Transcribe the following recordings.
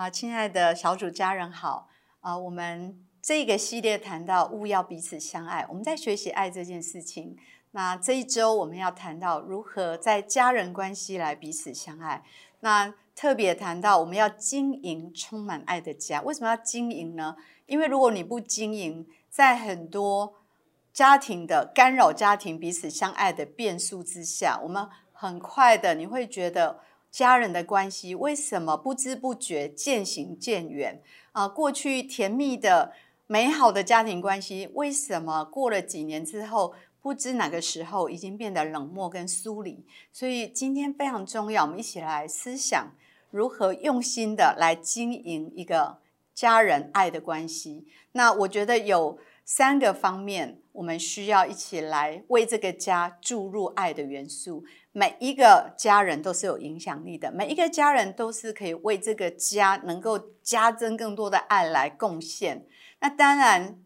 啊，亲爱的小组家人好啊！我们这个系列谈到勿要彼此相爱，我们在学习爱这件事情。那这一周我们要谈到如何在家人关系来彼此相爱。那特别谈到我们要经营充满爱的家。为什么要经营呢？因为如果你不经营，在很多家庭的干扰、家庭彼此相爱的变数之下，我们很快的你会觉得。家人的关系为什么不知不觉渐行渐远啊？过去甜蜜的、美好的家庭关系，为什么过了几年之后，不知哪个时候已经变得冷漠跟疏离？所以今天非常重要，我们一起来思想如何用心的来经营一个家人爱的关系。那我觉得有三个方面，我们需要一起来为这个家注入爱的元素。每一个家人都是有影响力的，每一个家人都是可以为这个家能够加增更多的爱来贡献。那当然，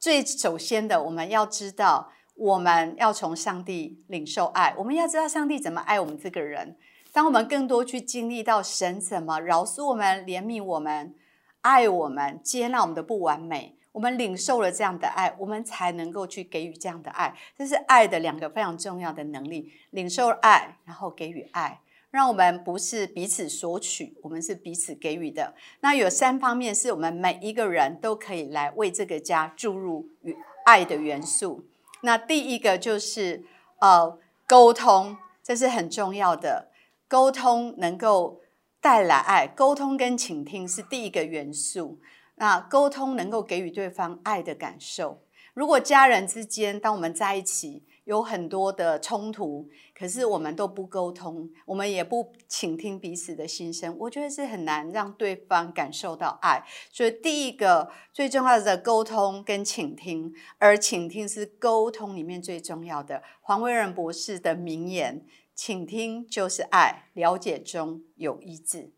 最首先的，我们要知道，我们要从上帝领受爱。我们要知道上帝怎么爱我们这个人。当我们更多去经历到神怎么饶恕我们、怜悯我们、爱我们、接纳我们的不完美。我们领受了这样的爱，我们才能够去给予这样的爱。这是爱的两个非常重要的能力：领受爱，然后给予爱。让我们不是彼此索取，我们是彼此给予的。那有三方面是我们每一个人都可以来为这个家注入与爱的元素。那第一个就是呃沟通，这是很重要的。沟通能够带来爱，沟通跟倾听是第一个元素。那沟通能够给予对方爱的感受。如果家人之间，当我们在一起有很多的冲突，可是我们都不沟通，我们也不倾听彼此的心声，我觉得是很难让对方感受到爱。所以，第一个最重要的沟通跟倾听，而倾听是沟通里面最重要的。黄威仁博士的名言：“倾听就是爱，了解中有医治。”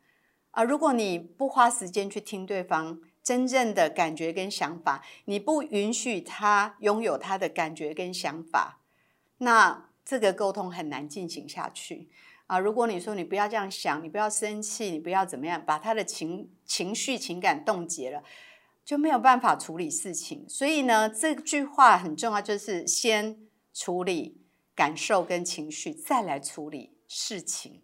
啊，如果你不花时间去听对方，真正的感觉跟想法，你不允许他拥有他的感觉跟想法，那这个沟通很难进行下去啊！如果你说你不要这样想，你不要生气，你不要怎么样，把他的情情绪情感冻结了，就没有办法处理事情。所以呢，这句话很重要，就是先处理感受跟情绪，再来处理事情。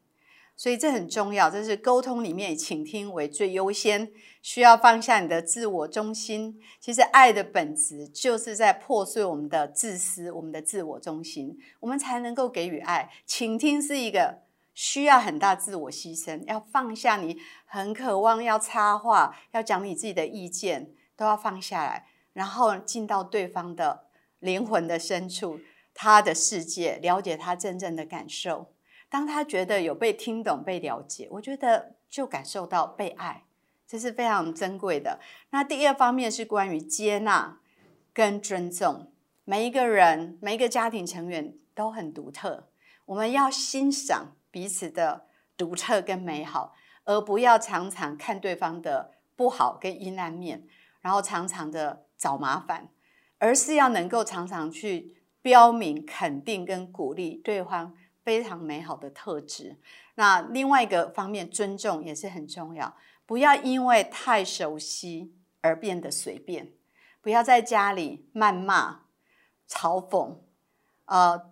所以这很重要，这是沟通里面以倾听为最优先，需要放下你的自我中心。其实爱的本质就是在破碎我们的自私、我们的自我中心，我们才能够给予爱。倾听是一个需要很大自我牺牲，要放下你很渴望要插话、要讲你自己的意见，都要放下来，然后进到对方的灵魂的深处，他的世界，了解他真正的感受。当他觉得有被听懂、被了解，我觉得就感受到被爱，这是非常珍贵的。那第二方面是关于接纳跟尊重，每一个人、每一个家庭成员都很独特，我们要欣赏彼此的独特跟美好，而不要常常看对方的不好跟阴暗面，然后常常的找麻烦，而是要能够常常去标明、肯定跟鼓励对方。非常美好的特质。那另外一个方面，尊重也是很重要。不要因为太熟悉而变得随便，不要在家里谩骂、嘲讽、呃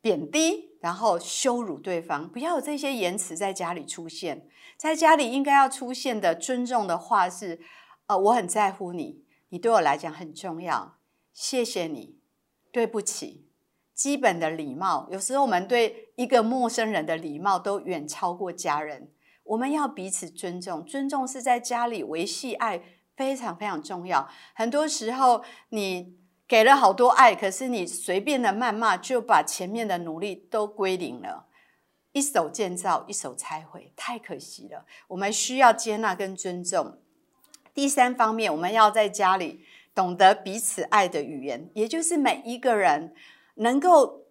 贬低，然后羞辱对方。不要有这些言辞在家里出现。在家里应该要出现的尊重的话是：呃，我很在乎你，你对我来讲很重要。谢谢你，对不起。基本的礼貌，有时候我们对一个陌生人的礼貌都远超过家人。我们要彼此尊重，尊重是在家里维系爱非常非常重要。很多时候你给了好多爱，可是你随便的谩骂，就把前面的努力都归零了，一手建造，一手拆毁，太可惜了。我们需要接纳跟尊重。第三方面，我们要在家里懂得彼此爱的语言，也就是每一个人。能够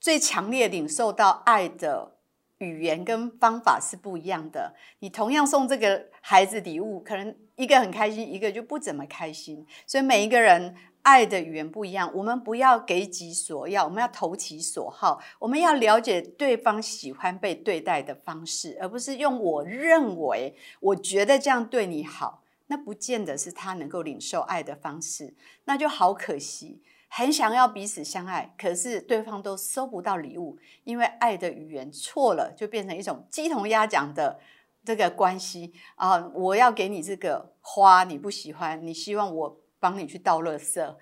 最强烈领受到爱的语言跟方法是不一样的。你同样送这个孩子礼物，可能一个很开心，一个就不怎么开心。所以每一个人爱的语言不一样，我们不要给己所要，我们要投其所好。我们要了解对方喜欢被对待的方式，而不是用我认为、我觉得这样对你好，那不见得是他能够领受爱的方式，那就好可惜。很想要彼此相爱，可是对方都收不到礼物，因为爱的语言错了，就变成一种鸡同鸭讲的这个关系啊！我要给你这个花，你不喜欢，你希望我帮你去倒垃圾，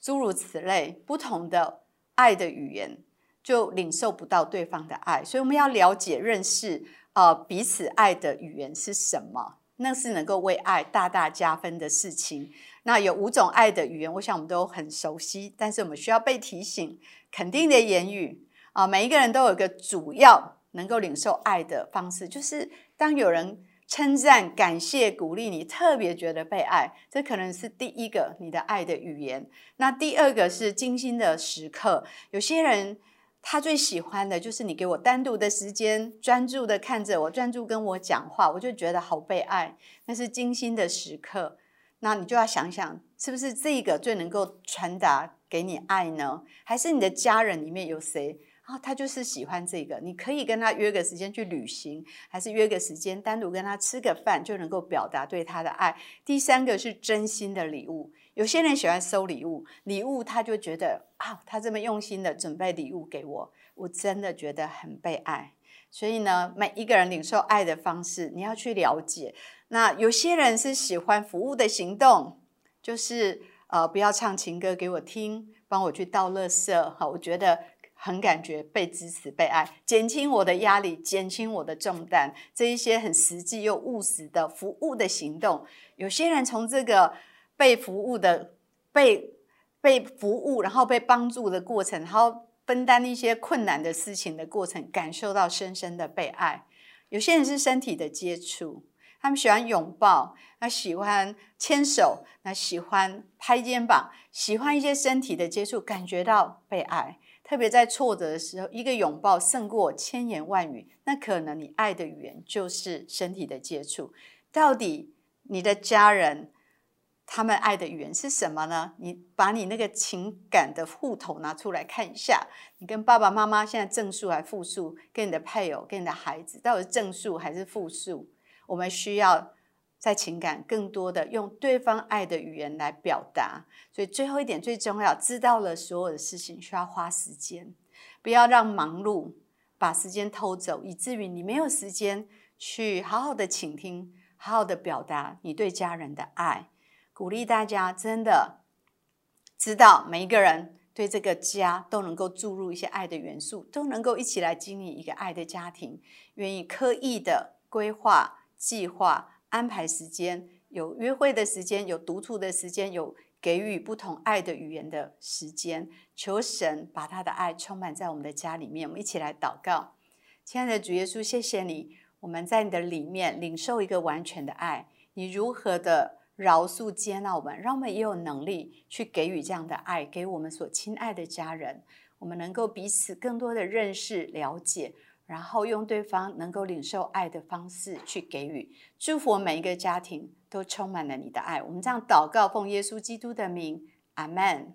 诸如此类，不同的爱的语言就领受不到对方的爱，所以我们要了解、认识啊彼此爱的语言是什么，那是能够为爱大大加分的事情。那有五种爱的语言，我想我们都很熟悉，但是我们需要被提醒。肯定的言语啊，每一个人都有个主要能够领受爱的方式，就是当有人称赞、感谢、鼓励你，特别觉得被爱，这可能是第一个你的爱的语言。那第二个是精心的时刻，有些人他最喜欢的就是你给我单独的时间，专注的看着我，专注跟我讲话，我就觉得好被爱，那是精心的时刻。那你就要想想，是不是这个最能够传达给你爱呢？还是你的家人里面有谁啊？他就是喜欢这个，你可以跟他约个时间去旅行，还是约个时间单独跟他吃个饭，就能够表达对他的爱。第三个是真心的礼物，有些人喜欢收礼物，礼物他就觉得啊，他这么用心的准备礼物给我，我真的觉得很被爱。所以呢，每一个人领受爱的方式，你要去了解。那有些人是喜欢服务的行动，就是呃，不要唱情歌给我听，帮我去倒垃圾，哈，我觉得很感觉被支持、被爱，减轻我的压力，减轻我的重担，这一些很实际又务实的服务的行动。有些人从这个被服务的、被被服务，然后被帮助的过程，然后。分担一些困难的事情的过程，感受到深深的被爱。有些人是身体的接触，他们喜欢拥抱，那喜欢牵手，那喜欢拍肩膀，喜欢一些身体的接触，感觉到被爱。特别在挫折的时候，一个拥抱胜过千言万语。那可能你爱的语言就是身体的接触。到底你的家人？他们爱的语言是什么呢？你把你那个情感的户头拿出来看一下，你跟爸爸妈妈现在正数还负数？跟你的配偶、跟你的孩子，到底是正数还是负数？我们需要在情感更多的用对方爱的语言来表达。所以最后一点最重要，知道了所有的事情需要花时间，不要让忙碌把时间偷走，以至于你没有时间去好好的倾听，好好的表达你对家人的爱。鼓励大家真的知道，每一个人对这个家都能够注入一些爱的元素，都能够一起来经营一个爱的家庭。愿意刻意的规划、计划、安排时间，有约会的时间，有独处的时间，有给予不同爱的语言的时间。求神把他的爱充满在我们的家里面。我们一起来祷告，亲爱的主耶稣，谢谢你，我们在你的里面领受一个完全的爱。你如何的？饶恕、接纳我们，让我们也有能力去给予这样的爱，给我们所亲爱的家人。我们能够彼此更多的认识、了解，然后用对方能够领受爱的方式去给予。祝福我每一个家庭都充满了你的爱。我们这样祷告，奉耶稣基督的名，阿门。